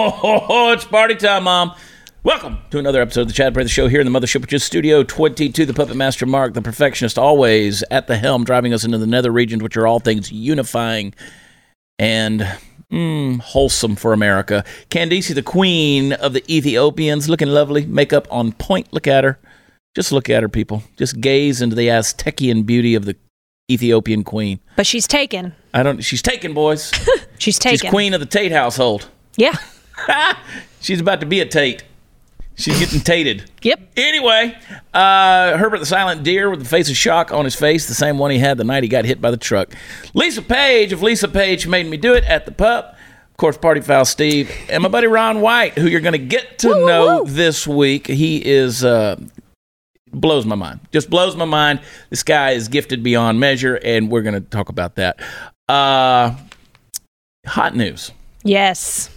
Oh, it's party time, Mom. Welcome to another episode of the Chad Prather Show here in the Mothership, which is Studio 22. The Puppet Master Mark, the perfectionist, always at the helm, driving us into the nether regions, which are all things unifying and mm, wholesome for America. Candice, the queen of the Ethiopians, looking lovely, makeup on point. Look at her. Just look at her, people. Just gaze into the Aztecian beauty of the Ethiopian queen. But she's taken. I don't. She's taken, boys. She's taken. She's queen of the Tate household. Yeah. She's about to be a Tate. She's getting tated. Yep. Anyway, uh, Herbert the Silent Deer with the face of shock on his face, the same one he had the night he got hit by the truck. Lisa Page of Lisa Page made me do it at the pup. Of course, Party Foul Steve and my buddy Ron White, who you're going to get to Woo, woo, know woo. this week. He is uh, blows my mind. Just blows my mind. This guy is gifted beyond measure, and we're going to talk about that. Uh, hot news. Yes.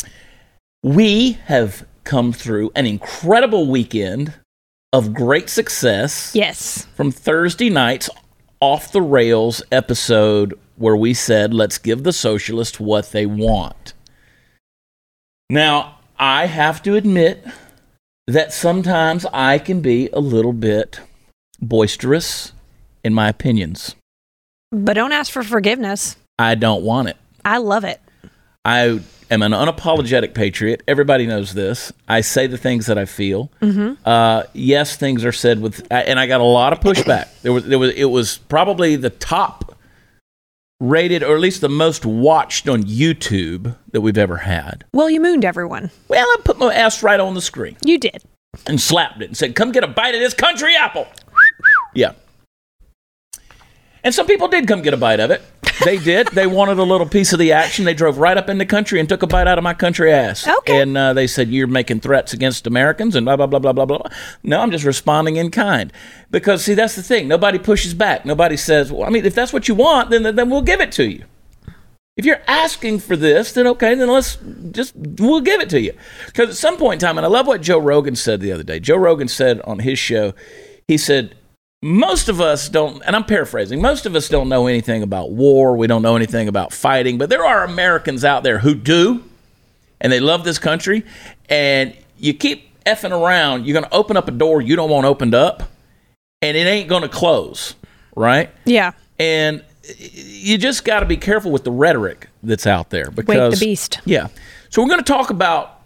We have come through an incredible weekend of great success Yes. from Thursday night's off the rails episode where we said, let's give the socialists what they want. Now, I have to admit that sometimes I can be a little bit boisterous in my opinions. But don't ask for forgiveness. I don't want it. I love it. I am an unapologetic patriot. Everybody knows this. I say the things that I feel. Uh, yes, things are said with, and I got a lot of pushback. There was, there was, it was probably the top rated, or at least the most watched on YouTube that we've ever had. Well, you mooned everyone. Well, I put my ass right on the screen You did. and slapped it and said, "Come get a bite of this country apple." yeah. And some people did come get a bite of it. They did. they wanted a little piece of the action. They drove right up in the country and took a bite out of my country ass. Okay. And uh, they said, You're making threats against Americans and blah, blah, blah, blah, blah, blah. No, I'm just responding in kind. Because, see, that's the thing. Nobody pushes back. Nobody says, Well, I mean, if that's what you want, then, then we'll give it to you. If you're asking for this, then okay, then let's just, we'll give it to you. Because at some point in time, and I love what Joe Rogan said the other day. Joe Rogan said on his show, he said, most of us don't, and I'm paraphrasing, most of us don't know anything about war. We don't know anything about fighting, but there are Americans out there who do, and they love this country. And you keep effing around, you're going to open up a door you don't want opened up, and it ain't going to close, right? Yeah. And you just got to be careful with the rhetoric that's out there because the beast. Yeah. So we're going to talk about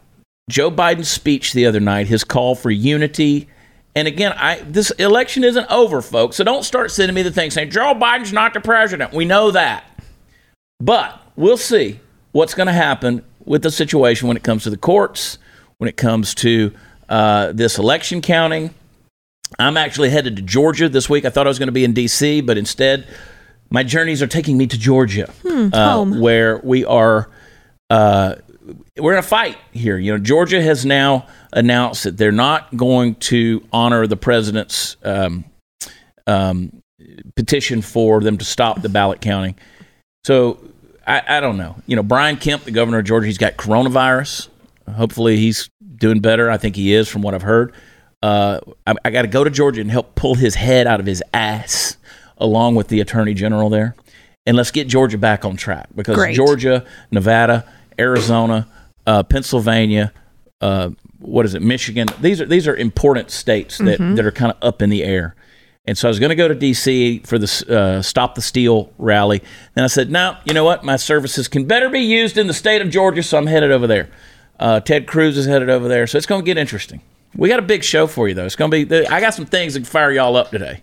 Joe Biden's speech the other night, his call for unity. And again, I this election isn't over, folks. So don't start sending me the thing saying Joe Biden's not the president. We know that. But we'll see what's going to happen with the situation when it comes to the courts, when it comes to uh, this election counting. I'm actually headed to Georgia this week. I thought I was going to be in D.C., but instead, my journeys are taking me to Georgia, uh, home. where we are. Uh, we're in a fight here. You know, Georgia has now announced that they're not going to honor the president's um, um, petition for them to stop the ballot counting. So I, I don't know. You know, Brian Kemp, the governor of Georgia, he's got coronavirus. Hopefully, he's doing better. I think he is, from what I've heard. Uh, I, I got to go to Georgia and help pull his head out of his ass, along with the attorney general there, and let's get Georgia back on track because Great. Georgia, Nevada, Arizona, uh, Pennsylvania, uh, what is it, Michigan? These are these are important states that, that are kind of up in the air. And so I was going to go to D.C. for the uh, Stop the Steal rally. And I said, no, you know what? My services can better be used in the state of Georgia, so I'm headed over there. Uh, Ted Cruz is headed over there, so it's going to get interesting. We got a big show for you, though. It's going to be. I got some things that can fire y'all up today.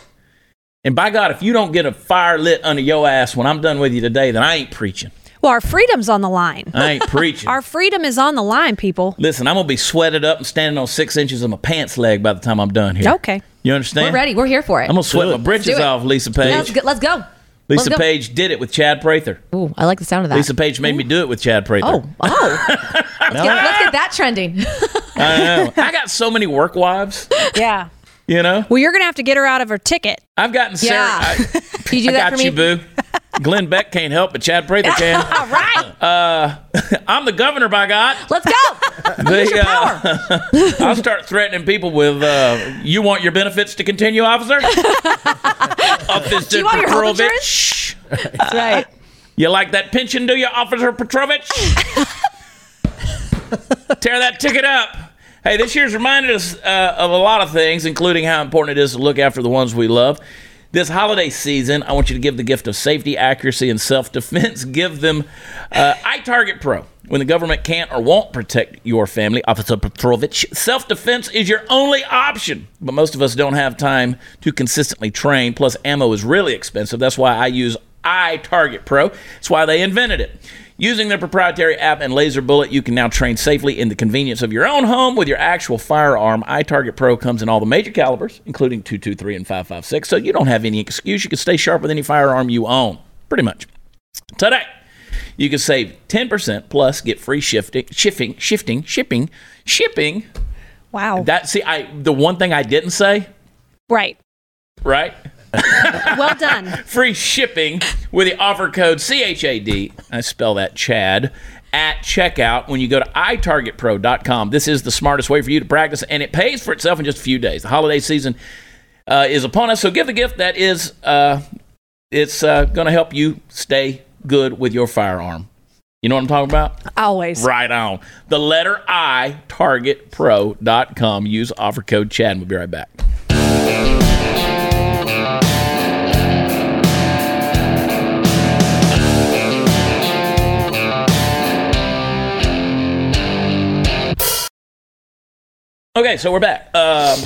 And by God, if you don't get a fire lit under your ass when I'm done with you today, then I ain't preaching. Well, our freedom's on the line. I ain't preaching. Our freedom is on the line, people. Listen, I'm gonna be sweated up and standing on six inches of my pants leg by the time I'm done here. Okay. You understand? We're ready. We're here for it. I'm gonna sweat my britches off, Lisa Let's Page. go. Let's go. Lisa Let's go. Page did it with Chad Prather. Ooh, I like the sound of that. Lisa Page made me do it with Chad Prather. Oh, oh. let's, get, let's get that trending. I know. I got so many work wives. Yeah. You know, Well, you're going to have to get her out of her ticket. I've gotten Sarah. Yeah. I, Can you do I that got for you, me? boo. Glenn Beck can't help, but Chad Prather can. All right. I'm the governor, by God. Let's go. The, uh, I'll start threatening people with, uh, "You want your benefits to continue, officer?" Officer Do you want your health Petrovich. That's right. You like that pension, do you, Officer Petrovich? Tear that ticket up. Hey, this year's reminded us uh, of a lot of things, including how important it is to look after the ones we love. This holiday season, I want you to give the gift of safety, accuracy, and self defense. Give them uh, iTarget Pro. When the government can't or won't protect your family, Officer Petrovich, self defense is your only option. But most of us don't have time to consistently train. Plus, ammo is really expensive. That's why I use iTarget Pro. That's why they invented it. Using their proprietary app and laser bullet, you can now train safely in the convenience of your own home with your actual firearm. iTarget Pro comes in all the major calibers, including 223 and 556, so you don't have any excuse. You can stay sharp with any firearm you own, pretty much. Today, you can save 10% plus get free shifting, shifting, shifting, shipping, shipping. Wow. That see, I the one thing I didn't say, right. right? Well done. free shipping with the offer code CHAD. I spell that Chad at checkout when you go to itargetpro.com. This is the smartest way for you to practice, and it pays for itself in just a few days. The holiday season uh, is upon us, so give the gift that is uh, it's uh, going to help you stay good with your firearm. You know what I'm talking about? Always. Right on. The letter I, targetpro.com. Use offer code Chad. We'll be right back. Okay, so we're back. Um,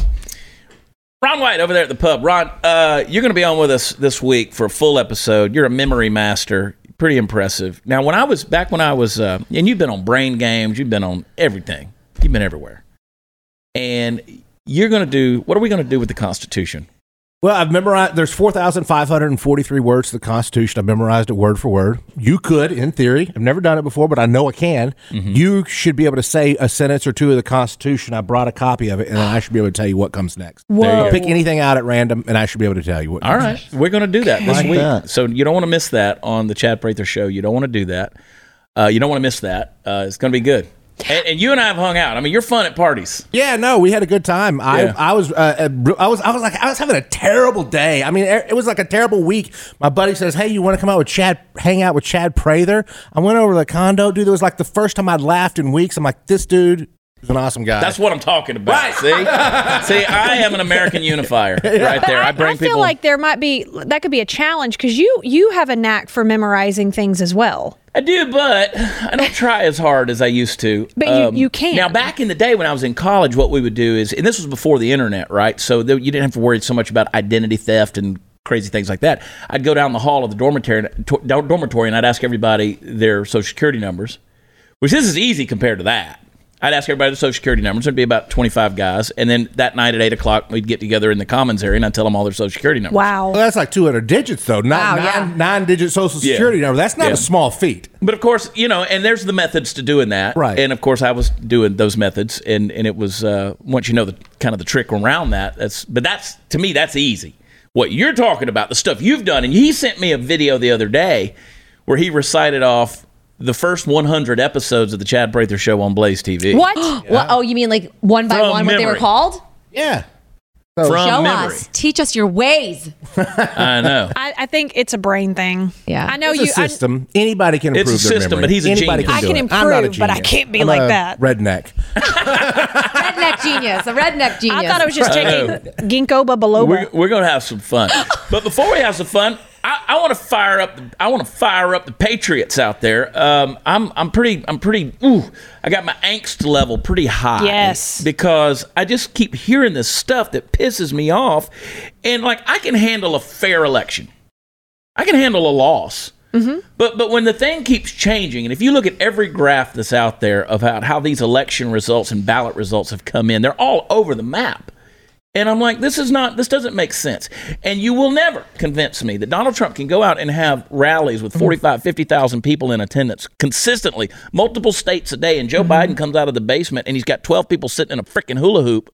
Ron White over there at the pub. Ron, uh, you're going to be on with us this week for a full episode. You're a memory master. Pretty impressive. Now, when I was back when I was, uh, and you've been on Brain Games, you've been on everything. You've been everywhere. And you're going to do, what are we going to do with the Constitution? Well, I've memorized. There's 4,543 words to the Constitution. I've memorized it word for word. You could, in theory. I've never done it before, but I know I can. You should be able to say a sentence or two of the Constitution. I brought a copy of it, and I should be able to tell you what comes next. Whoa. Pick anything out at random, and I should be able to tell you what. All comes right, next. we're going to do that this Like week. that. So you don't want to miss that on the Chad Prather show. You don't want to do that. Uh, you don't want to miss that. Uh, it's going to be good. And, and you and I have hung out. I mean, you're fun at parties. Yeah, no, we had a good time. I, Yeah. I was, uh, I was, I was like, I was having a terrible day. I mean, it was like a terrible week. My buddy says, "Hey, you want to come out with Chad, hang out with Chad Prather?" I went over to the condo, dude. It was like the first time I'd laughed in weeks. I'm like, this dude is an awesome guy. That's what I'm talking about. See, see, I am an American unifier right there. I bring I feel people. like there might be that could be a challenge because you you have a knack for memorizing things as well. I do, but I don't try as hard as I used to. Um, But you- you can. Now, back in the day when I was in college, what we would do is, and this was before the internet, right? So there, you didn't have to worry so much about identity theft and crazy things like that. I'd go down the hall of the dormitory, to- dormitory and I'd ask everybody their social security numbers, which this is easy compared to that. I'd ask everybody the social security numbers. There'd be about 25 guys. And then that night at 8 o'clock, we'd get together in the commons area and I'd tell them all their social security numbers. Wow. Well, that's like 200 digits, though. Not Wow, yeah. nine, nine-digit social Yeah. security number. That's not Yeah. a small feat. But of course, you know, and there's the methods to doing that, Right. And of course, I was doing those methods, and and it was uh, once you know the kind of the trick around that. That's but that's to me that's easy. What you're talking about, the stuff you've done, and he sent me a video the other day where he recited off the first 100 episodes of the Chad Prather Show on Blaze TV. What? what? Oh, you mean like one by From one what they were called? Yeah. From Show memory, us. Teach us your ways. I know. I, I think it's a brain thing. Yeah. I know It's you. a I, system. Anybody can It's a improve their system, memory. but he's a Anybody genius. I can it. I'm not a improve, but I can't be I'm like a that. Redneck. redneck genius. A redneck genius. I thought it was just taking know. ginkgo biloba. We're, we're gonna have some fun, but before we have some fun, I, I want to fire up. The, I want to fire up the Patriots out there. Um, I'm I'm pretty I'm pretty. Ooh, I got my angst level pretty high. Yes. because I just keep hearing this stuff that pisses me off, and like I can handle a fair election, I can handle a loss. But but when the thing keeps changing, and if you look at every graph that's out there about how these election results and ballot results have come in, they're all over the map. And I'm like, this is not, this doesn't make sense. And you will never convince me that Donald Trump can go out and have rallies with mm. 45, 50,000 people in attendance consistently, multiple states a day. And Joe mm-hmm. Biden comes out of the basement and he's got 12 people sitting in a freaking hula hoop,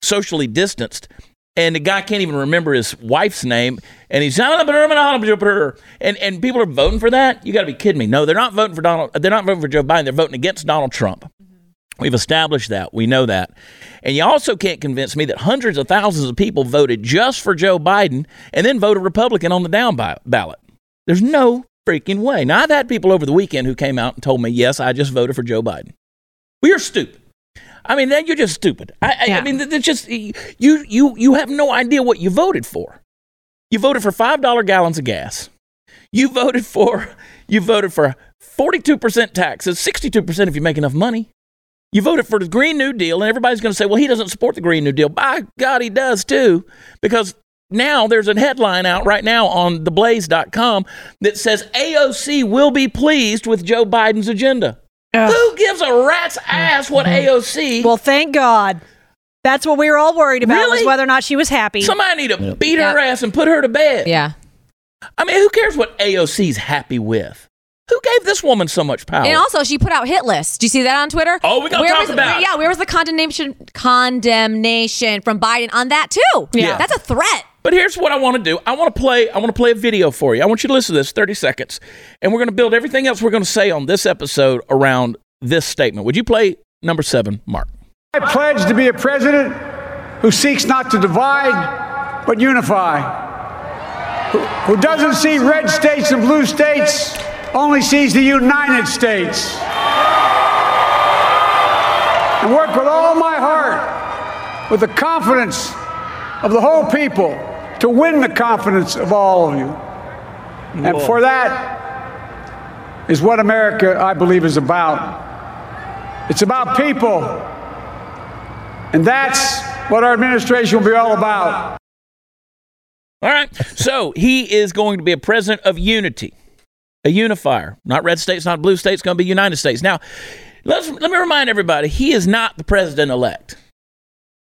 socially distanced. And the guy can't even remember his wife's name. And he's, and, and people are voting for that? You got to be kidding me. No, they're not voting for Donald, they're not voting for Joe Biden. They're voting against Donald Trump. We've established that. We know that. And you also can't convince me that hundreds of thousands of people voted just for Joe Biden and then voted Republican on the down ballot. There's no freaking way. Now, I've had people over the weekend who came out and told me, yes, I just voted for Joe Biden. Well, you're stupid. I mean, then you're just stupid. I, I, Yeah. I mean, it's just you you you have no idea what you voted for. You voted for five dollar gallons of gas. You voted for you voted for forty two percent taxes, sixty two percent if you make enough money. You voted for the Green New Deal, and everybody's going to say, "Well, he doesn't support the Green New Deal." By God, he does too, because now there's a headline out right now on theblaze.com that says AOC will be pleased with Joe Biden's agenda. Ugh. Who gives a rat's ass what AOC? Well, thank God. That's what we were all worried about Really? was whether or not she was happy. Somebody need to beat her ass and put her to bed. Yeah. I mean, who cares what AOC's happy with? Who gave this woman so much power? And also, she put out hit lists. Do you see that on Twitter? Oh, we gotta Where talk was, about it. Yeah, where was the condemnation condemnation from Biden on that too? Yeah. that's a threat. But here's what I want to do. I want to play. I want to play a video for you. I want you to listen to this, 30 seconds, and we're going to build everything else we're going to say on this episode around this statement. Would you play number seven, Mark? I pledge to be a president who seeks not to divide, but unify. Who, who doesn't see red states and blue states, only sees the United States. And work with all my heart, with the confidence of the whole people, to win the confidence of all of you. And for that is what America, I believe, is about. It's about people. And that's what our administration will be all about. All right. So he is going to be a president of unity, a unifier. Not red states, not blue states, going to be United States. Now, let's, let me remind everybody he is not the president elect.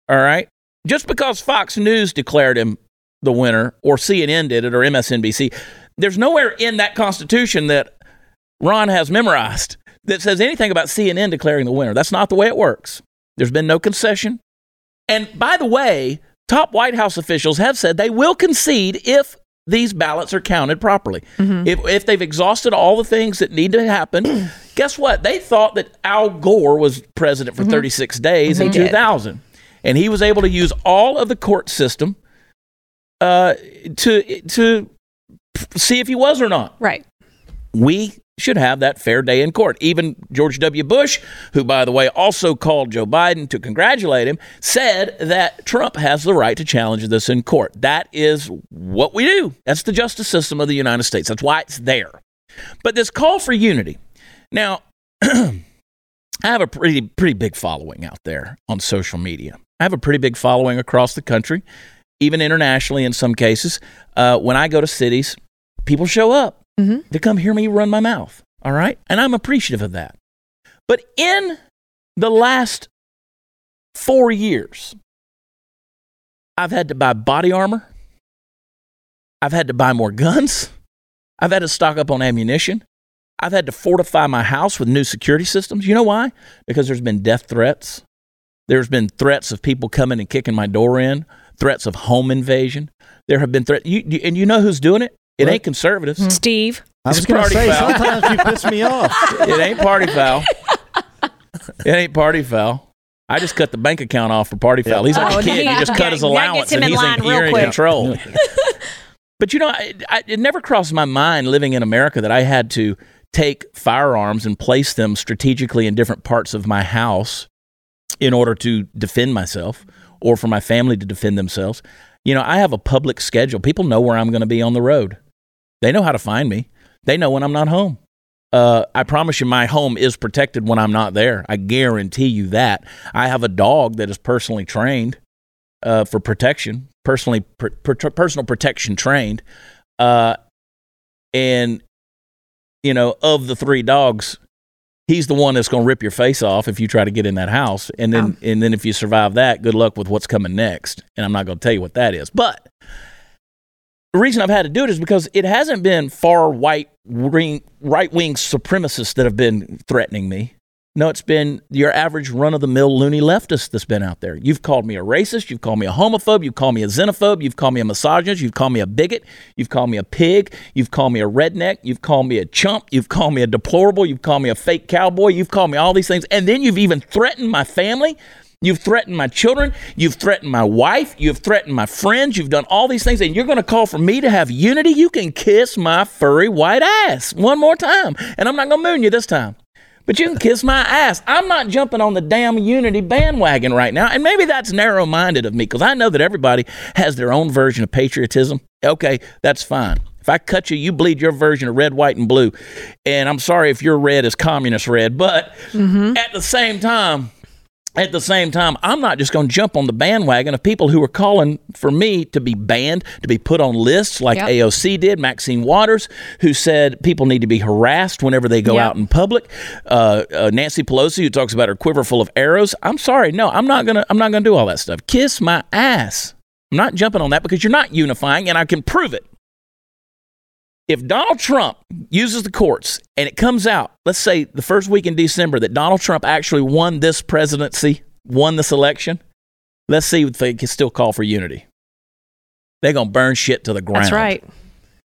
All right. Just because Fox News declared him the winner, or CNN did it, or MSNBC, there's nowhere in that Constitution that Ron has memorized that says anything about CNN declaring the winner. That's not the way it works. There's been no concession. And by the way, top White House officials have said they will concede if these ballots are counted properly. If, if they've exhausted all the things that need to happen, guess what? They thought that Al Gore was president for 36 days in 2000. And he was able to use all of the court system uh, to, to see if he was or not right. We should have that fair day in court. Even George W. Bush, who, by the way, also called Joe Biden to congratulate him, said that Trump has the right to challenge this in court. That is what we do. That's the justice system of the United States. That's why it's there. But this call for unity. Now, I have a pretty pretty big following out there on social media. I have a pretty big following across the country, even internationally in some cases. Uh, when I go to cities, people show up Mm-hmm. to come hear me run my mouth. All right. And I'm appreciative of that. But in the last four years, I've had to buy body armor. I've had to buy more guns. I've had to stock up on ammunition. I've had to fortify my house with new security systems. You know why? Because there's been death threats. There's been threats of people coming and kicking my door in, threats of home invasion. There have been threats. You- and you know who's doing it? It ain't conservatives. Hmm. Steve. I was It's going to party say, foul. sometimes you piss me off. It ain't party foul. It ain't party foul. I just cut the bank account off for party foul. He's like Oh, a kid. yeah. You just cut his That allowance gets him and in he's line in, real you're in quick. control. but you know, I, I, it never crossed my mind living in America that I had to take firearms and place them strategically in different parts of my house in order to defend myself or for my family to defend themselves. You know, I have a public schedule. People know where I'm going to be on the road. They know how to find me. They know when I'm not home. Uh, I promise you, my home is protected when I'm not there. I guarantee you that. I have a dog that is personally trained uh, for protection, personally per, per, personal protection trained, uh, and you know, of the three dogs, he's the one that's going to rip your face off if you try to get in that house. And then, and then if you survive that, good luck with what's coming next. And I'm not going to tell you what that is, but the reason I've had to do it is because it hasn't been far right wing right wing supremacists that have been threatening me. No, it's been your average run of the mill loony leftist that's been out there. You've called me a racist, you've called me a homophobe, you've called me a xenophobe, you've called me a misogynist, you've called me a bigot, you've called me a pig, you've called me a redneck, you've called me a chump, you've called me a deplorable, you've called me a fake cowboy, you've called me all these things, and then you've even threatened my family. You've threatened my children. You've threatened my wife. You've threatened my friends. You've done all these things, and you're going to call for me to have unity? You can kiss my furry white ass one more time, and I'm not going to moon you this time. But you can kiss my ass. I'm not jumping on the damn unity bandwagon right now. And maybe that's narrow minded of me because I know that everybody has their own version of patriotism. Okay, that's fine. If I cut you, you bleed your version of red, white, and blue. And I'm sorry if your red is communist red. But mm-hmm. at the same time, at the same time, I'm not just going to jump on the bandwagon of people who are calling for me to be banned, to be put on lists like Yep. AOC did, Maxine Waters, who said people need to be harassed whenever they go Yep. out in public. Uh, uh, Nancy Pelosi, who talks about her quiver full of arrows. I'm sorry, no, I'm not gonna, I'm not gonna do all that stuff. Kiss my ass. I'm not jumping on that because you're not unifying, and I can prove it. If Donald Trump uses the courts and it comes out, let's say the first week in December, that Donald Trump actually won this presidency, won this election, let's see if they can still call for unity. They're going to burn shit to the ground. That's right.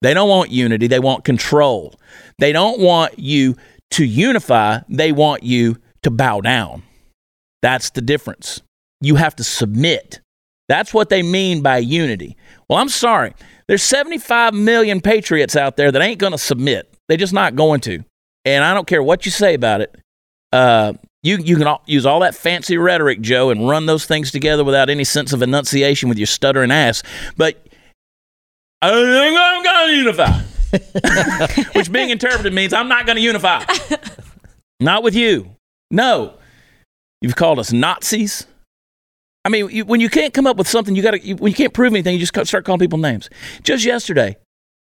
They don't want unity, they want control. They don't want you to unify, they want you to bow down. That's the difference. You have to submit. That's what they mean by unity. Well, I'm sorry. There's 75 million patriots out there that ain't going to submit. They're just not going to. And I don't care what you say about it. Uh, you, you can all, use all that fancy rhetoric, Joe, and run those things together without any sense of enunciation with your stuttering ass. But I think I'm going to unify. Which being interpreted means I'm not going to unify. not with you. No. You've called us Nazis. I mean, you, when you can't come up with something, you got to. When you can't prove anything, you just start calling people names. Just yesterday,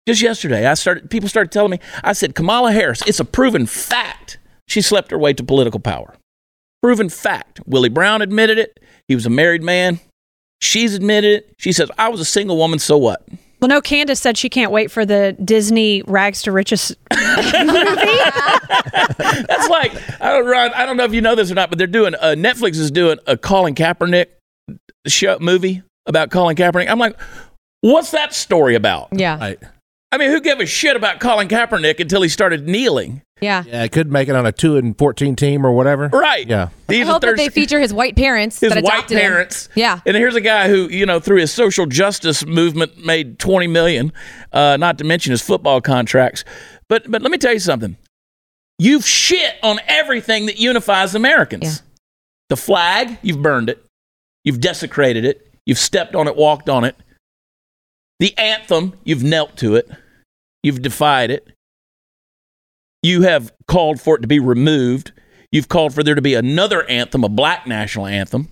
just yesterday, I started. People started telling me. I said Kamala Harris. It's a proven fact. She slept her way to political power. Proven fact. Willie Brown admitted it. He was a married man. She's admitted it. She says, "I was a single woman. So what?" Well, no, Candace said she can't wait for the Disney Rags to Riches movie. That's like I don't Ron, I don't know if you know this or not, but they're doing uh, Netflix is doing a Colin Kaepernick show movie about Colin Kaepernick. I'm like, what's that story about? Yeah. Right. I mean, who gave a shit about Colin Kaepernick until he started kneeling? Yeah. Yeah, it could make it on a two and fourteen team or whatever. Right. Yeah. I He's a hope that they feature his white parents his that white adopted him. parents. Yeah. And here's a guy who, you know, through his social justice movement made 20 million, uh, not to mention his football contracts. But but let me tell you something. You've shit on everything that unifies Americans. Yeah. The flag, you've burned it. You've desecrated it. You've stepped on it, walked on it. The anthem, you've knelt to it. You've defied it. You have called for it to be removed. You've called for there to be another anthem, a black national anthem.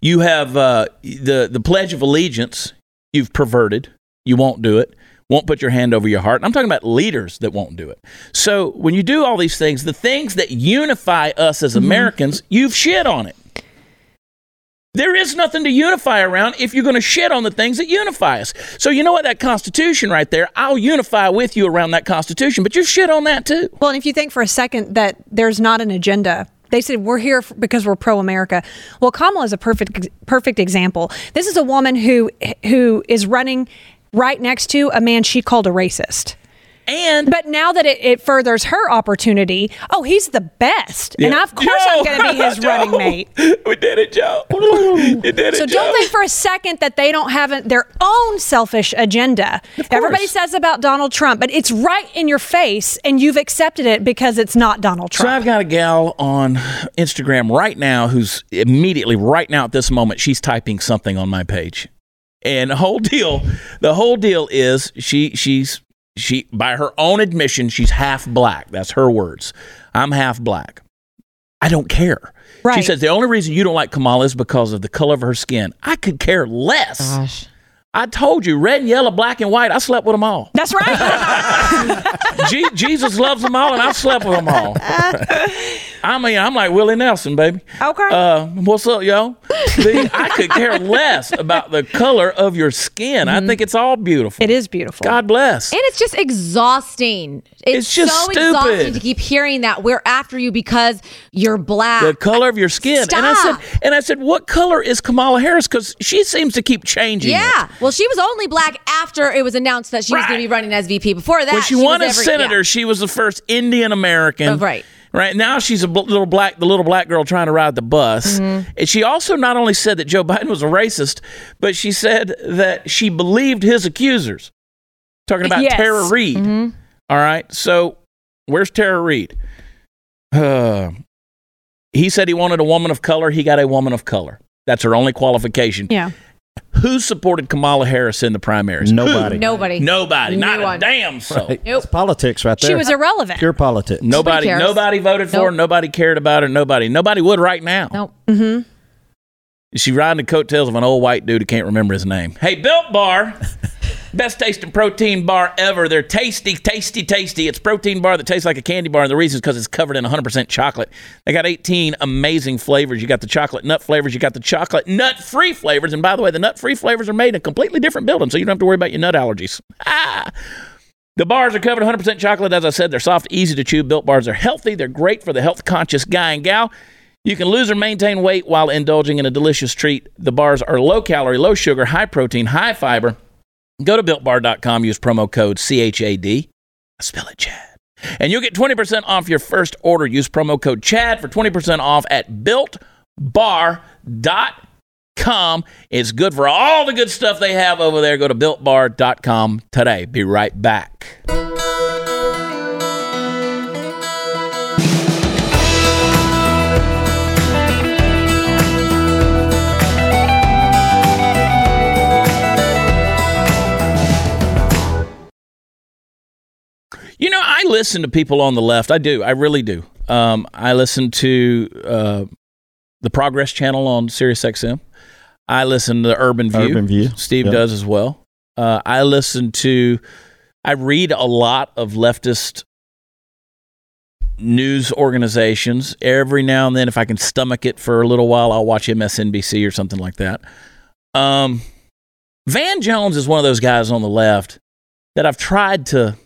You have uh, the the Pledge of Allegiance. You've perverted. You won't do it. Won't put your hand over your heart. And I'm talking about leaders that won't do it. So when you do all these things, the things that unify us as Americans, you've shit on it. There is nothing to unify around if you're going to shit on the things that unify us. So you know what? That Constitution right there, I'll unify with you around that Constitution, but you shit on that too. Well, and if you think for a second that there's not an agenda, they said we're here because we're pro America. Well, Kamala is a perfect perfect example. This is a woman who who is running right next to a man she called a racist. And But now that it, it furthers her opportunity, oh, he's the best, and of course I'm going to be his running mate. We did it, Joe. You did it, So Joe. don't think for a second that they don't have a, their own selfish agenda. Everybody says about Donald Trump, but it's right in your face, and you've accepted it because it's not Donald Trump. So I've got a gal on Instagram right now who's immediately, right now at this moment, she's typing something on my page. And the whole deal, the whole deal is she she's she by her own admission, she's half black. That's her words. I'm half black. I don't care. She says the only reason you don't like Kamala is because of the color of her skin. I could care less. Gosh. I told you, red and yellow, black and white. I slept with them all. That's right. Je- Jesus loves them all, and I slept with them all. I mean, I'm like Willie Nelson, baby. Okay. Uh, what's up, yo? The, I could care less about the color of your skin. I think it's all beautiful. it is beautiful. God bless. And it's just exhausting. It's, It's just so stupid. exhausting to keep hearing that we're after you because you're black. the color of your skin. And I Stop. said, and I said, what color is Kamala Harris? Because she seems to keep changing. it. yeah. Well, she was only black after it was announced that she was going to be running as VP. Before that, when she, was won as every- senator, yeah. she was the first Indian American. Oh, right. Right now, she's a bl- little black, the little black girl trying to ride the bus. Mm-hmm. And she also not only said that Joe Biden was a racist, but she said that she believed his accusers. Talking about Yes. Tara Reade. Mm-hmm. All right. So where's Tara Reade? Uh, he said he wanted a woman of color. He got a woman of color. That's her only qualification. Yeah. Who supported Kamala Harris in the primaries? Nobody. Nobody. Nobody. Not No a one. damn soul. Right. Nope. It's politics right there. She was irrelevant. pure politics. Nobody. cares. Nobody voted for her. Nobody cared about her. Nobody. Nobody would right now. Nope. Mm-hmm. Is she riding the coattails of an old white dude who can't remember his name? Hey, Built Bar, best tasting protein bar ever. They're tasty, tasty, tasty. It's protein bar that tastes like a candy bar, and the reason is because it's covered in 100% chocolate. They got 18 amazing flavors. You got the chocolate nut flavors. You got the chocolate nut free flavors, and by the way, the nut free flavors are made in a completely different building, so you don't have to worry about your nut allergies. Ah. The bars are covered 100% chocolate. As I said, they're soft, easy to chew. Built bars are healthy. They're great for the health conscious guy and gal. You can lose or maintain weight while indulging in a delicious treat. The bars are low calorie, low sugar, high protein, high fiber. Go to builtbar.com, use promo code CHAD. Spell it Chad. And you'll get 20% off your first order. Use promo code CHAD for 20% off at builtbar.com. It's good for all the good stuff they have over there. Go to builtbar.com today. Be right back. You know, I listen to people on the left. I do. I really do. Um, I listen to uh, the Progress Channel on Sirius XM. I listen to Urban View. Urban View. Steve Yep. does as well. Uh, I listen to. I read a lot of leftist news organizations. Every now and then, if I can stomach it for a little while, I'll watch MSNBC or something like that. Um, Van Jones is one of those guys on the left that I've tried to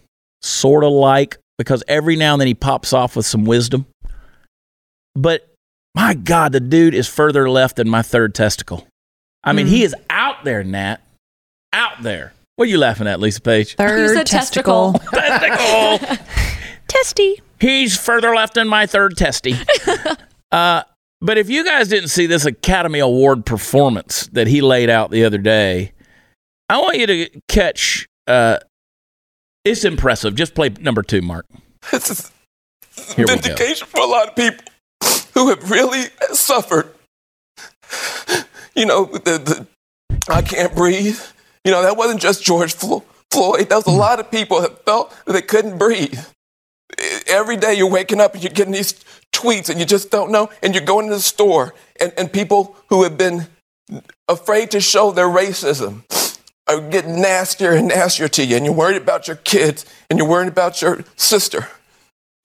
sort of like because every now and then he pops off with some wisdom. But my God, the dude is further left than my third testicle. I mean, he is out there, Nat. Out there. What are you laughing at, Lisa Page? Third said testicle. Testicle. Testy. He's further left than my third testy. uh, but if you guys didn't see this Academy Award performance that he laid out the other day, I want you to catch. Uh, it's impressive. Just play number two, Mark. This is Here vindication for a lot of people who have really suffered. You know, the, the I can't breathe. You know, that wasn't just George Floyd. That was a mm. lot of people that felt that they couldn't breathe. Every day you're waking up and you're getting these tweets and you just don't know. And you're going to the store and, and people who have been afraid to show their racism are getting nastier and nastier to you. And you're worried about your kids and you're worried about your sister.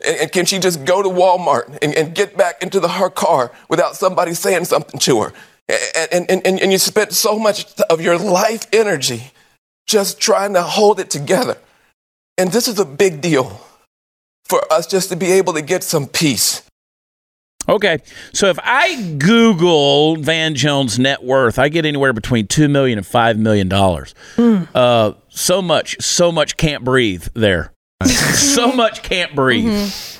And, and can she just go to Walmart and, and get back into the, her car without somebody saying something to her? And, and, and, and you spent so much of your life energy just trying to hold it together. And this is a big deal for us just to be able to get some peace. Okay, so if I Google Van Jones' net worth, I get anywhere between two million and five million dollars. Uh, so much, so much can't breathe there. so much can't breathe.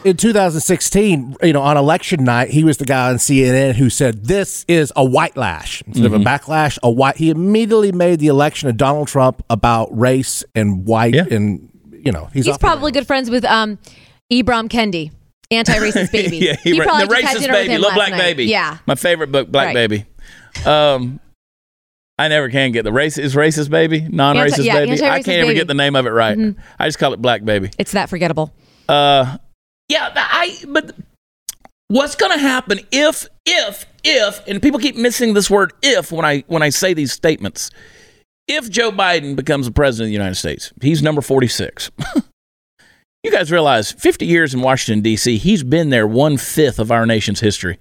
in 2016, you know, on election night, he was the guy on CNN who said, "This is a white lash instead of a backlash." A white. He immediately made the election of Donald Trump about race and white, Yeah. and you know, he's, He's probably good friends with um, Ibram Kendi, anti-racist baby. yeah, he, ra- probably the just had racist dinner with baby, him little last black night. baby. Yeah. my favorite book, Black Right. Baby. Um, I never can get the race is racist baby, non-racist yeah, baby. I anti-racist can't even baby. get the name of it right. I just call it Black Baby. It's that forgettable. Uh, yeah, th- I. But what's going to happen if, if, if, and people keep missing this word "if" when I when I say these statements. If Joe Biden becomes the president of the United States, he's number forty-six. you guys realize, fifty years in Washington D.C., he's been there one fifth of our nation's history,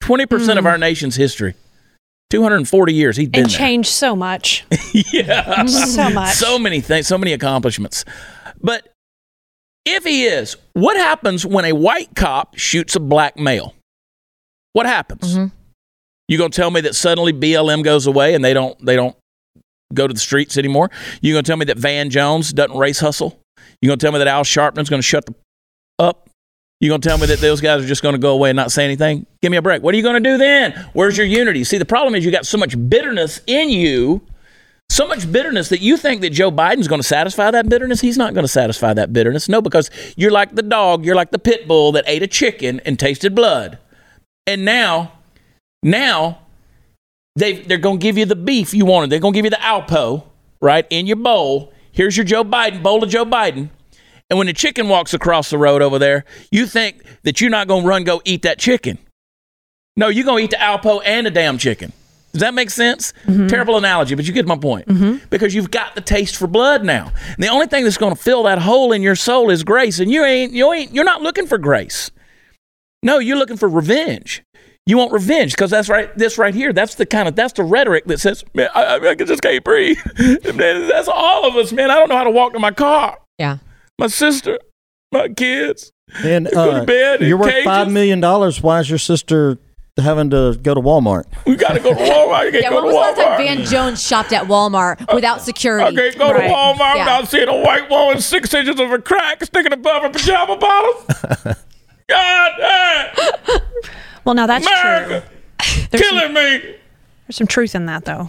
twenty percent of mm. our nation's history. 240 years he's been And there. changed so much. yeah. So much. So many things, so many accomplishments. But if he is, what happens when a white cop shoots a black male? What happens? Mm-hmm. You gonna tell me that suddenly BLM goes away and they don't they don't go to the streets anymore? You gonna tell me that Van Jones doesn't race hustle? You gonna tell me that Al Sharpton's gonna shut the up? You gonna tell me that those guys are just gonna go away and not say anything? Give me a break. What are you gonna do then? Where's your unity? See, the problem is you got so much bitterness in you So much bitterness that you think that Joe Biden's to satisfy that bitterness. He's not to satisfy that bitterness. No, because you're like the dog, you're like the pit bull that ate a chicken and tasted blood. And now, now they they're to give you the beef you wanted. They're to give you the Alpo, right, in your bowl. Here's your Joe Biden bowl of Joe Biden. And when the chicken walks across the road over there, you think that you're not going to run go eat that chicken. No, you're going to eat the Alpo and the damn chicken. Does that make sense? Mm-hmm. Terrible analogy, but you get my point. Mm-hmm. Because you've got the taste for blood now. And the only thing that's going to fill that hole in your soul is grace, and you ain't you ain't you're not looking for grace. No, you're looking for revenge. You want revenge because that's right. This right here. That's the kind of that's the rhetoric that says, "Man, I, I, I just can't breathe." Man, that's all of us, man. I don't know how to walk to my car. Yeah. My sister, my kids. And Go to uh, bed you're worth cages. five million dollars. Why is your sister having to go to Walmart? We got to go to Walmart. You can't Yeah, go when to was the last time Walmart. Van Jones shopped at Walmart without security? I can't go Right. to Walmart Yeah. without seeing a white woman six inches of a crack sticking above her pajama bottoms. God damn! Well, now that's America, true. There's some, killing me. there's some truth in that, though.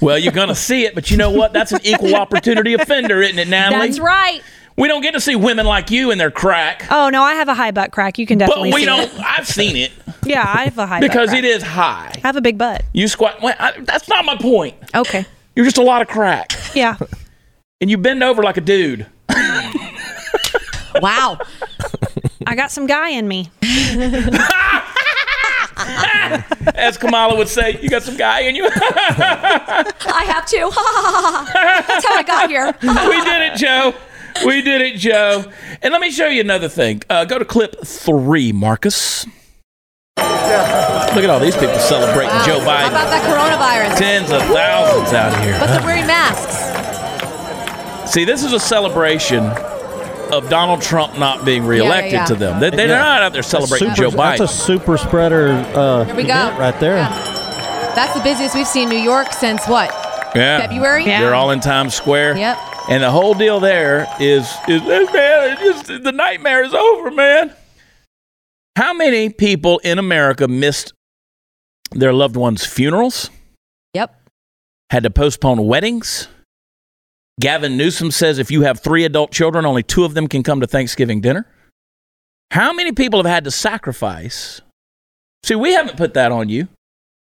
Well, you're gonna see it, but you know what? That's an equal opportunity offender, isn't it, Natalie? That's right. We don't get to see women like you in their crack, Oh no, I have a high butt crack. You can definitely. but definitely we see don't. it. I've seen it Yeah, I have a high because butt it crack. is high. I have a big butt. You squat. Well, I, that's not my point. Okay. You're just a lot of crack, Yeah. and you bend over like a dude. Wow. I got some guy in me. As Kamala would say, you got some guy in you. I have to. That's how I got here. we did it, Joe. We did it, Joe. And let me show you another thing. Uh, go to clip three, Marcus. Look at all these people celebrating Joe How Biden. about that coronavirus? Tens of thousands out here. But they're wearing masks. See, this is a celebration of Donald Trump not being reelected yeah. to them. They, they're Yeah. not out there celebrating Super- Joe That's a super spreader. Uh, Here we go. event right there. Yeah. That's the busiest we've seen New York since what? yeah. February? Yeah. They're all in Times Square. Yep. And the whole deal there is is man, it's just the nightmare is over, man. How many people in America missed their loved ones' funerals? Yep. Had to postpone weddings? Gavin Newsom says if you have three adult children, only two of them can come to Thanksgiving dinner. How many people have had to sacrifice? See, we haven't put that on you.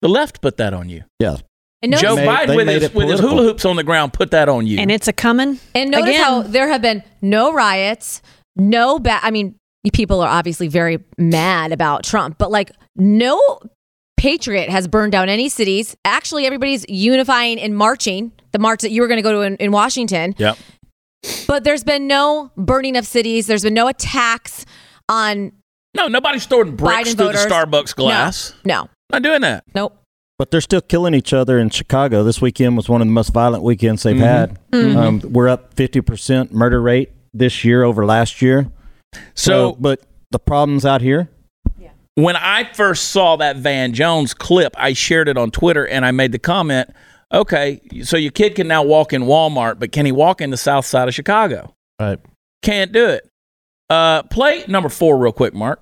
The left put that on you. Yeah. And notice, Joe made- Biden they with his, with his hula hoops on the ground put that on you. And it's a coming. and notice Again. how there have been no riots, no bad. I mean, people are obviously very mad about Trump, but like no patriot has burned down any cities. Actually, everybody's unifying and marching. The march that you were going to go to in, in Washington. yep. But there's been no burning of cities. There's been no attacks on No, nobody's throwing bricks Biden through voters. the Starbucks glass. No, Not doing that. nope. But they're still killing each other in Chicago. This weekend was one of the most violent weekends they've had. Um, we're up 50% murder rate this year over last year. So, but the problems out here, when I first saw that Van Jones clip, I shared it on Twitter and I made the comment, okay, so your kid can now walk in Walmart, but can he walk in the south side of Chicago? Right. Can't do it. Uh, play number four real quick, Mark.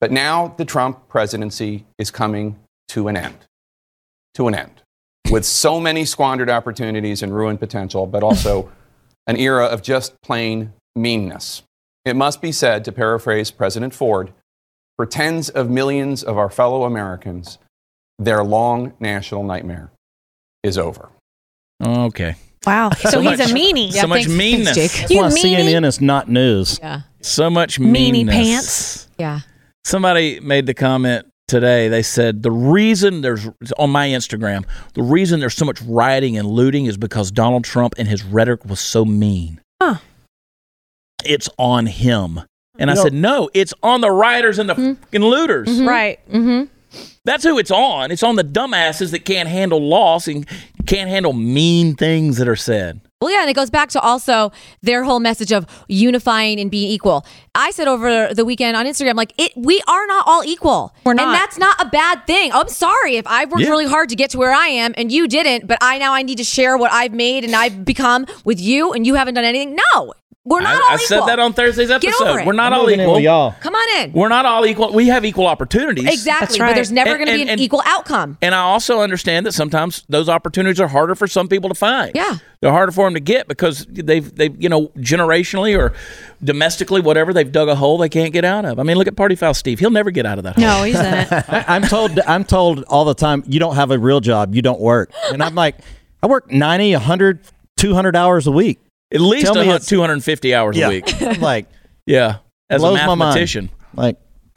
But now the Trump presidency is coming to an end. To an end. With so many squandered opportunities and ruined potential, but also an era of just plain meanness. It must be said, to paraphrase President Ford, for tens of millions of our fellow Americans, their long national nightmare is over. Okay. Wow. So, he's much- a meanie. so much thanks- thanks, meanness. Jake. that's You why meanie. CNN is not news. Yeah, So much Meanie pants. yeah. Somebody made the comment today. They said the reason there's on my Instagram, the reason there's so much rioting and looting is because Donald Trump and his rhetoric was so mean. Huh. It's on him. And I know- said, no, it's on the rioters and the fucking looters. Right. Mm-hmm. That's who it's on. It's on the dumbasses that can't handle loss and can't handle mean things that are said. Well, yeah, and it goes back to also their whole message of unifying and being equal. I said over the weekend on Instagram, like it, we are not all equal. We're not. and that's not a bad thing. I'm sorry if I've worked Yeah. really hard to get to where I am and you didn't, but I now I need to share what I've made and I've become with you, and you haven't done anything. No, We're not I, all I equal. said that on Thursday's episode. We're not I'm all moving in equal. y'all. Come on in. We're not all equal. We have equal opportunities. Exactly. That's But there's never going to be an and- equal outcome. And I also understand that sometimes those opportunities are harder for some people to find. Yeah. They're harder for them to get because they've they've you know generationally or domestically whatever they've dug a hole they can't get out of. I mean, look at Party Foul Steve. He'll never get out of that hole. No, he's in it. I, I'm told I'm told all the time you don't have a real job, you don't work. And I'm like, I work 90, 100, 200 hours a week. At least Tell me a hun- it's- 250 hours a week. Like, Yeah. As a blows my mind. mathematician. Like,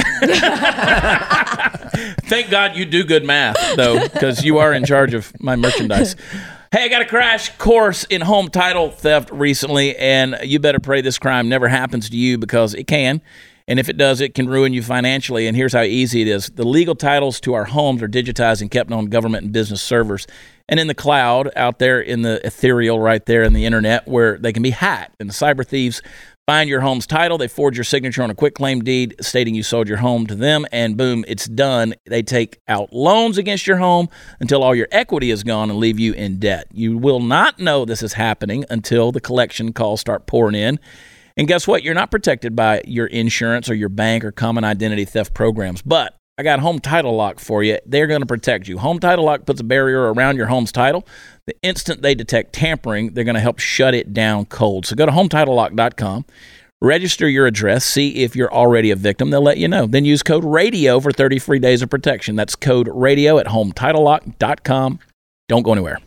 Thank God you do good math, though, because you are in charge of my merchandise. Hey, I got a crash course in home title theft recently, and you better pray this crime never happens to you because it can. And if it does, it can ruin you financially. And here's how easy it is the legal titles to our homes are digitized and kept on government and business servers and in the cloud out there in the ethereal right there in the internet where they can be hacked. And the cyber thieves find your home's title, they forge your signature on a quitclaim deed stating you sold your home to them, and boom, it's done. They take out loans against your home until all your equity is gone and leave you in debt. You will not know this is happening until the collection calls start pouring in. And guess what? You're not protected by your insurance or your bank or common identity theft programs. But I got Home Title Lock for you. They're going to protect you. Home Title Lock puts a barrier around your home's title. The instant they detect tampering, they're going to help shut it down cold. So go to HometitleLock.com, register your address, see if you're already a victim. They'll let you know. Then use code RADIO for 30 free days of protection. That's code RADIO at HometitleLock.com. Don't go anywhere.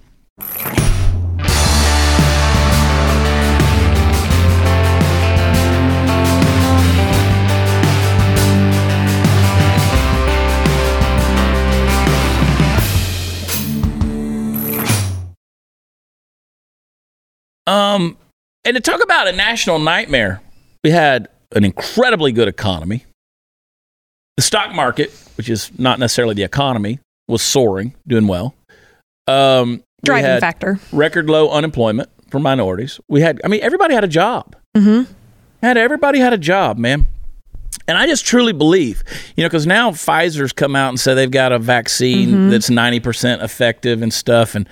Um, and to talk about a national nightmare, we had an incredibly good economy. The stock market, which is not necessarily the economy, was soaring, doing well. Um, we Driving had factor. record low unemployment for minorities. We had, I mean, everybody had a job. Mm-hmm. Had everybody had a job, man. And I just truly believe, you know, because now Pfizer's come out and said they've got a vaccine Mm-hmm. that's ninety percent effective and stuff, and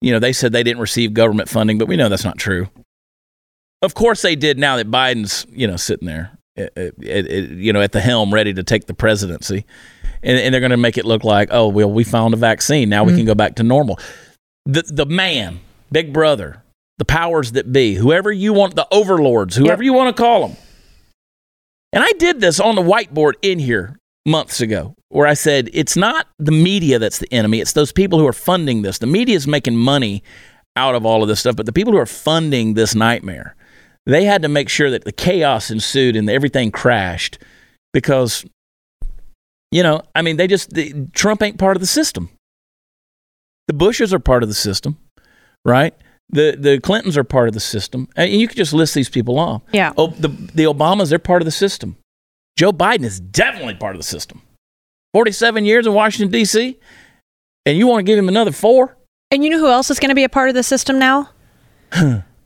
you know they said they didn't receive government funding, but we know that's not true. Of course they did. Now that Biden's, you know, sitting there, uh, uh, uh, you know, at the helm, ready to take the presidency, and, and they're going to make it look like, oh, well, we found a vaccine. Now we can go back to normal. The the man, Big Brother, the powers that be, whoever you want, the overlords, whoever you want to call them. And I did this on the whiteboard in here months ago, where I said it's not the media that's the enemy; it's those people who are funding this. The media is making money out of all of this stuff, but the people who are funding this nightmare, they had to make sure that the chaos ensued and everything crashed because, you know, I mean, they just the, Trump ain't part of the system. The Bushes are part of the system, right? The the Clintons are part of the system, and you could just list these people off. Yeah. Oh, the the Obamas, they're part of the system. Joe Biden is definitely part of the system. Forty-seven years in Washington D.C., and you want to give him another four? And you know who else is going to be a part of the system now?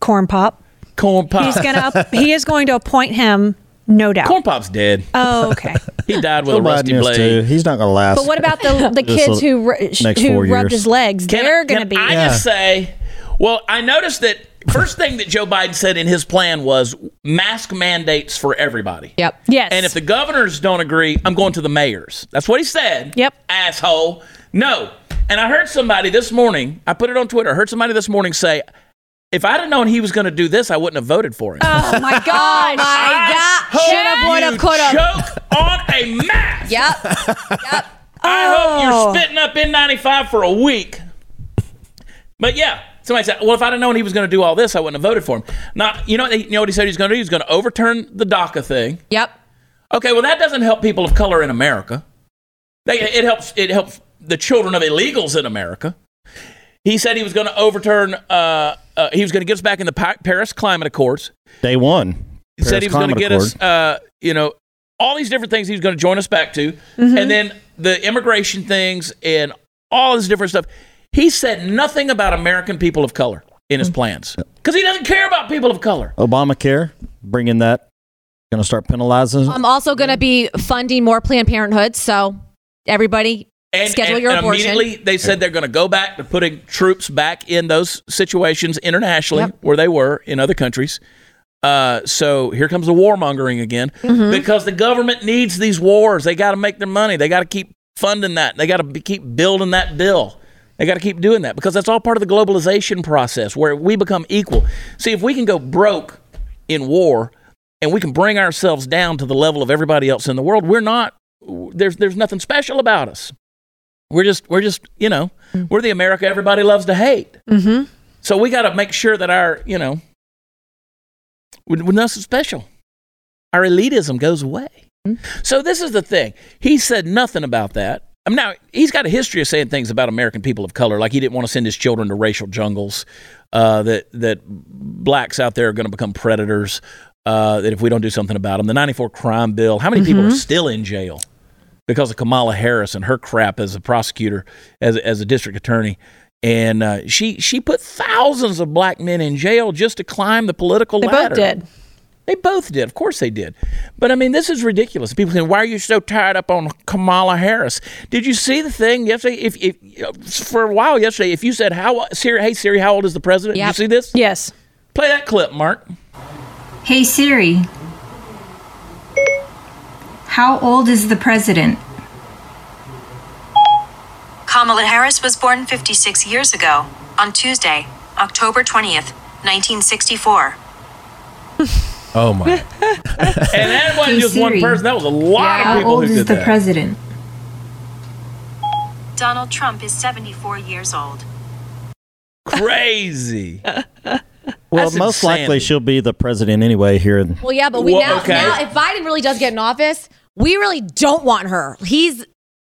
Corn Pop. Corn Pop. He's gonna. he is going to appoint him, no doubt. Corn Pop's dead. Oh, okay. He died with Joe a rusty Biden is blade. too. He's not going to last. But what about the the This kids will- who ru- next who four rubbed years. his legs? Can- They're going to be. I just say, well, I noticed that first thing that Joe Biden said in his plan was mask mandates for everybody. Yep. yes. And if the governors don't agree, I'm going to the mayors. That's what he said. Yep. Asshole. No. And I heard somebody this morning, I put it on Twitter, I heard somebody this morning say, if I'd have known he was going to do this, I wouldn't have voted for him. oh my oh, gosh. Oh my God. Should have, would have, You could have. choke on a mask. Yep. Yep. I hope you're Oh. spitting up N95 for a week. But yeah, somebody said, well, if I'd have known he was going to do all this, I wouldn't have voted for him. Not, you know, you know what he said he's going to do? He's going to overturn the DACA thing. Yep. Okay, well, that doesn't help people of color in America. They, it helps. It helps the children of illegals in America. He said he was going to overturn. Uh, uh, he was going to get us back in the Pa- Paris Climate Accords. Day one. He said he was going to Climate get us. Uh, you know, all these different things he was going to join us back to, and then the immigration things and all this different stuff. He said nothing about American people of color in his plans because he doesn't care about people of color. Obamacare, bringing that. Going to start penalizing. I'm also going to be funding more Planned Parenthood. So everybody And, schedule and- your and abortion. immediately they said they're going to go back to putting troops back in those situations internationally Yep. where they were in other countries. Uh, so here comes the warmongering again Mm-hmm. because the government needs these wars. They got to make their money. They got to keep funding that. They got to keep building that bill. They got to keep doing that because that's all part of the globalization process where we become equal. See, if we can go broke in war and we can bring ourselves down to the level of everybody else in the world, we're not. There's there's nothing special about us. We're just we're just you know we're the America everybody loves to hate. Mm-hmm. So we got to make sure that our, you know, we're, we're nothing special. Our elitism goes away. So this is the thing. He said nothing about that. I mean, now he's got a history of saying things about American people of color, like he didn't want to send his children to racial jungles, uh, that that blacks out there are going to become predators, uh, that if we don't do something about them, the '94 crime bill. How many people are still in jail because of Kamala Harris and her crap as a prosecutor, as as a district attorney? And uh, she she put thousands of black men in jail just to climb the political They ladder. both did. They both did. Of course they did. But I mean, this is ridiculous. People saying, "Why are you so tied up on Kamala Harris?" Did you see the thing yesterday? If, if for a while yesterday, if you said, "How Siri? Hey Siri, how old is the president?" Yep. Did you see this? Yes. Play that clip, Mark. Hey Siri. How old is the president? Kamala Harris was born 56 years ago, on Tuesday, October 20th, 1964. Oh my! And that wasn't Hey, just one person. That was a lot of people. How people old who is did the that. president? Donald Trump is 74 years old. Crazy. Well, That's most likely she'll be the president anyway here. in- Well, yeah, but we Well, now, okay. now if Biden really does get in office, we really don't want her. He's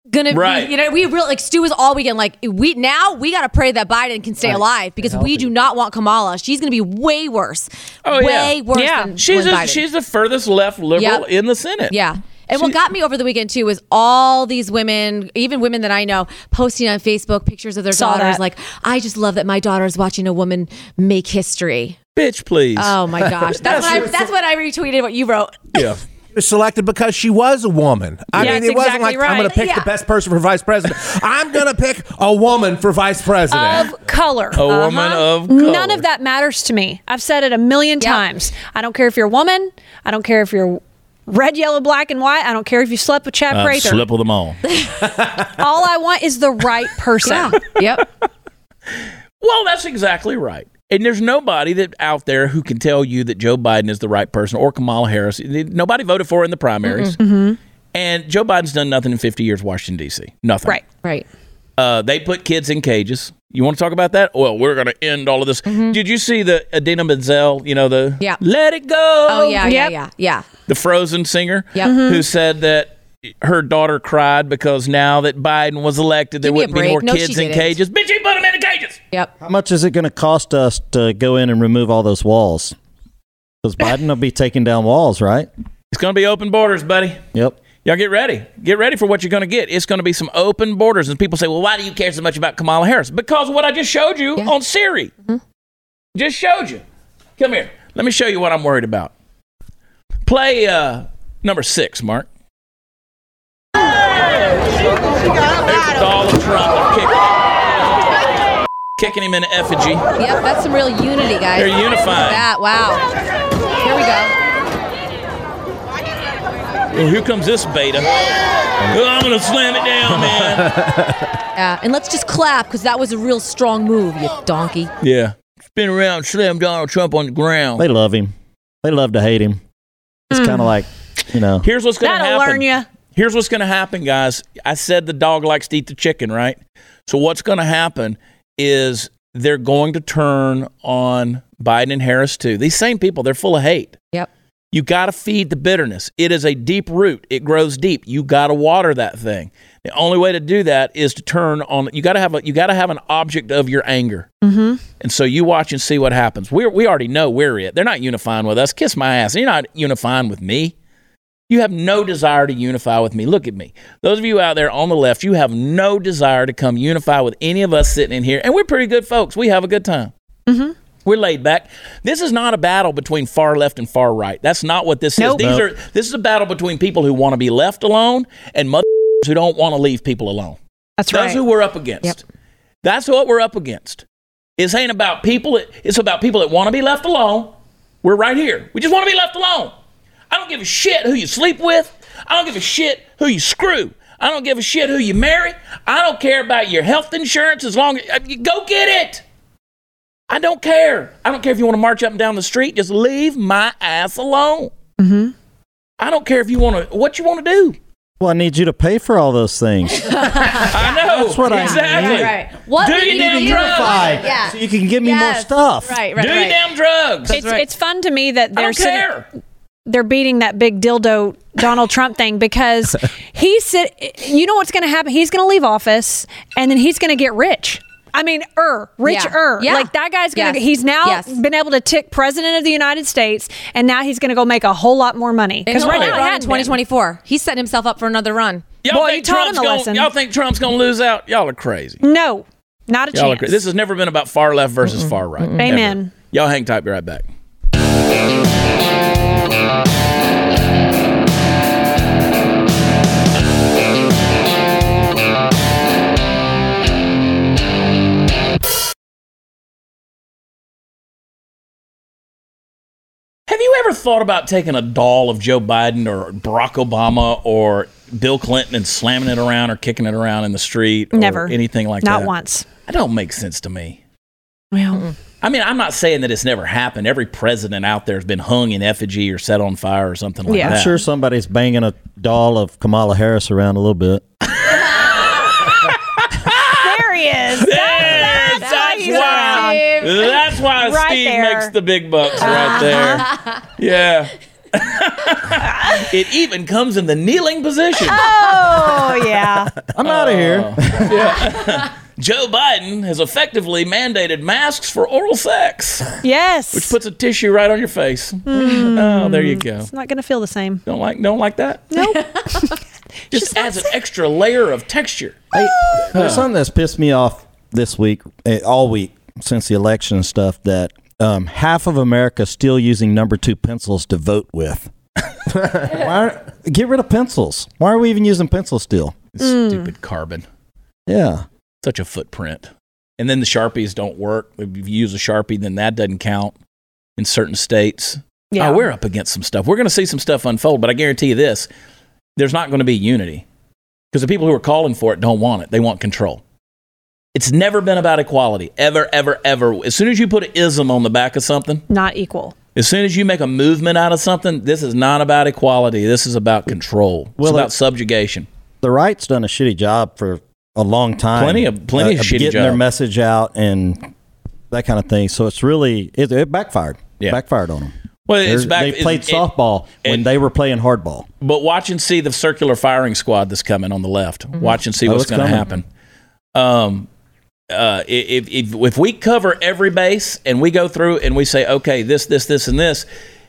gonna Right. be, you know, we really like Stu is all weekend. Like we now we gotta pray that Biden can stay alive because we do not want Kamala. She's gonna be way worse. Oh, yeah. worse Yeah. than She's Lynn a, Biden. she's the furthest left liberal Yep. in the Senate. Yeah. And what got me over the weekend too was all these women, even women that I know, posting on Facebook pictures of their daughters. that. Like, I just love that my daughter is watching a woman make history. Bitch, please. Oh my gosh, that's what I, that's what I retweeted. What you wrote. yeah. She was selected because she was a woman. I Yeah, mean, that's it wasn't exactly like I'm going to pick Yeah. the best person for vice president. I'm going to pick a woman for vice president. Of color. A woman of color. None of that matters to me. I've said it a million Yep. times. I don't care if you're a woman. I don't care if you're red, yellow, black, and white. I don't care if you slept with Chad Uh, Prather. slip with them all. All I want is the right person. yep. Well, that's exactly right. And there's nobody that out there who can tell you that Joe Biden is the right person or Kamala Harris. Nobody voted for in the primaries. Mm-hmm. And Joe Biden's done nothing in 50 years, Washington, D.C. Nothing. Right. Right. Uh, they put kids in cages. You want to talk about that? Well, we're going to end all of this. Mm-hmm. Did you see the Idina Menzel, you know, the Yeah. Let It Go? Oh yeah, yeah, Yep. yeah, yeah. The Frozen singer Yep. Who mm-hmm. said that her daughter cried because now that Biden was elected, there Give me wouldn't be more No, kids in cages. Bitch, he put them in the cages. Yep. How much is it going to cost us to go in and remove all those walls? Because Biden will be taking down walls, right? It's going to be open borders, buddy. Yep. Y'all get ready. Get ready for what you're going to get. It's going to be some open borders. And people say, well, why do you care so much about Kamala Harris? Because of what I just showed you on Siri. Just showed you. Come here. Let me show you what I'm worried about. Play uh, number six, Mark. There's Donald Trump. They're kicking, kicking him in effigy. Yep. That's some real unity, guys. They're unifying. That wow. Here we go. Well, here comes this beta. Oh, I'm going to slam it down, man. Yeah. And let's just clap because that was a real strong move, you donkey. yeah. Spin around, slam Donald Trump on the ground. They love him. They love to hate him. It's hmm. kind of like, you know. Here's what's going to That'll happen. learn you. Here's what's going to happen, guys. I said the dog likes to eat the chicken, right? So what's going to happen is they're going to turn on Biden and Harris too. These same people, they're full of hate. Yep. You got to feed the bitterness. It is a deep root. It grows deep. You got to water that thing. The only way to do that is to turn on. You got to have a. You got to have an object of your anger. Mm-hmm. And so you watch and see what happens. We we already know we're it. They're not unifying with us. Kiss my ass. You're not unifying with me. You have no desire to unify with me. Look at me. Those of you out there on the left, you have no desire to come unify with any of us sitting in here. And we're pretty good folks. We have a good time. Mm-hmm. We're laid back. This is not a battle between far left and far right. That's not what this Nope. is. These Nope. are this is a battle between people who want to be left alone and mother who don't want to leave people alone. That's That's right. who we're up against. Yep. That's what we're up against. It ain't about people. It's about people that want to be left alone We're right here. We just want to be left alone. I don't give a shit who you sleep with. I don't give a shit who you screw. I don't give a shit who you marry. I don't care about your health insurance as long as uh, you go get it. I don't care. I don't care if you want to march up and down the street. Just leave my ass alone. Mm-hmm. I don't care if you want to what you want to do. Well, I need you to pay for all those things. I know. That's what I exactly. need. Right. What Do we your need damn to drugs. Yeah. so you can give me more stuff. Right, right, Do your damn drugs. It's it's fun to me that I they're don't sitting, care. They're beating that big dildo Donald Trump thing because he said, you know what's going to happen? He's going to leave office and then he's going to get rich. I mean, er, rich Yeah. er. Yeah. Like that guy's going to, Yes. he's now Yes. been able to tick president of the United States and now he's going to go make a whole lot more money. Because right now, yeah, in 2024, he's setting himself up for another run. Y'all Boy, think Trump's him gonna. Y'all think Trump's going to lose out? Y'all are crazy. No, not a Y'all are chance. This has never been about far left versus far right. Ever. Amen. Y'all hang tight. Be right back. Have you ever thought about taking a doll of Joe Biden or Barack Obama or Bill Clinton and slamming it around or kicking it around in the street or Never. anything like Not that? Not once. That don't make sense to me. Well, mm. I mean, I'm not saying that it's never happened. Every president out there has been hung in effigy or set on fire or something like Yeah. that. I'm sure somebody's banging a doll of Kamala Harris around a little bit. there he is. There, That's, that's, why he's why. around. That's why Right Steve there. makes the big bucks right there. Yeah. it even comes in the kneeling position. Oh, yeah. I'm out of here. Oh. Joe Biden has effectively mandated masks for oral sex, Yes. which puts a tissue right on your face. Oh, there you go. it's not going to feel the same. Don't like don't like that? Nope. Just adds an extra layer of texture. Hey, there's something that's pissed me off this week, eh, all week since the election and stuff. That um, half of America still using number two pencils to vote with. Why are, get rid of pencils. Why are we even using pencils still? Stupid carbon. Yeah. Such a footprint. And then the Sharpies don't work. If you use a Sharpie, then that doesn't count in certain states. Yeah. Oh, we're up against some stuff. We're going to see some stuff unfold, but I guarantee you this there's not going to be unity because the people who are calling for it don't want it. They want control. It's never been about equality, ever, ever, ever. As soon as you put an ism on the back of something, Not equal. as soon as you make a movement out of something, this is not about equality. This is about control. It's Well, about it- subjugation. The right's done a shitty job for a long time. Plenty of- plenty of shitty getting their message out and that kind of thing. So it's really it, it backfired. Yeah. backfired on them. Well, it's They're- back. they played it- it- softball when it- they were playing hardball. But watch and see the circular firing squad that's coming on the left. Watch and see Oh, what's it's going to happen. Um, uh, if, if if we cover every base and we go through and we say, okay, this, this, this, and this,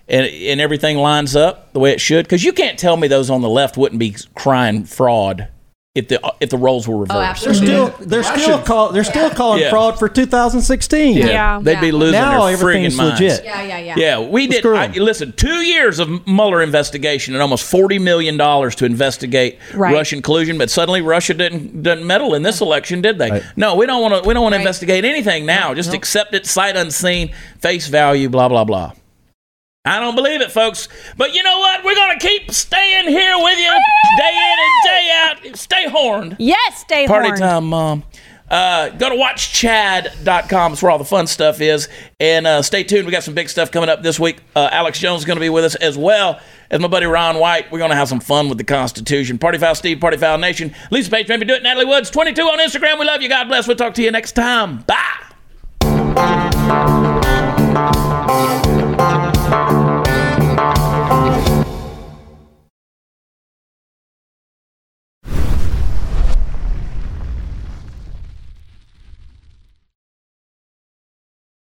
and and everything lines up the way it should, because you can't tell me those on the left wouldn't be crying fraud if the if the roles were reversed. They're still they're still call, they're still calling Yeah. fraud for 2016. Yeah. they'd be losing Now their friggin' everything's minds. legit. Yeah, yeah, yeah. Yeah, we did. screw I, 'em. listen, two years of Mueller investigation and almost forty million dollars to investigate Right. Russian collusion, but suddenly Russia didn't didn't meddle in this election, did they? No, we don't want to. We don't want to investigate anything now. Just accept it, sight unseen, face value, blah blah blah. I don't believe it, folks. But you know what? We're gonna keep staying here with you day in and day out. Stay horned. Yes, stay Party horned. time, mom. Uh, go to watchchad.com. It's where all the fun stuff is. And uh, stay tuned. We got some big stuff coming up this week. Uh, Alex Jones is going to be with us as well as my buddy Ron White. We're going to have some fun with the Constitution. Party Foul Steve, Party Foul Nation. Lisa Page, maybe do it. Natalie Woods, 22 on Instagram. We love you. God bless. We'll talk to you next time. Bye.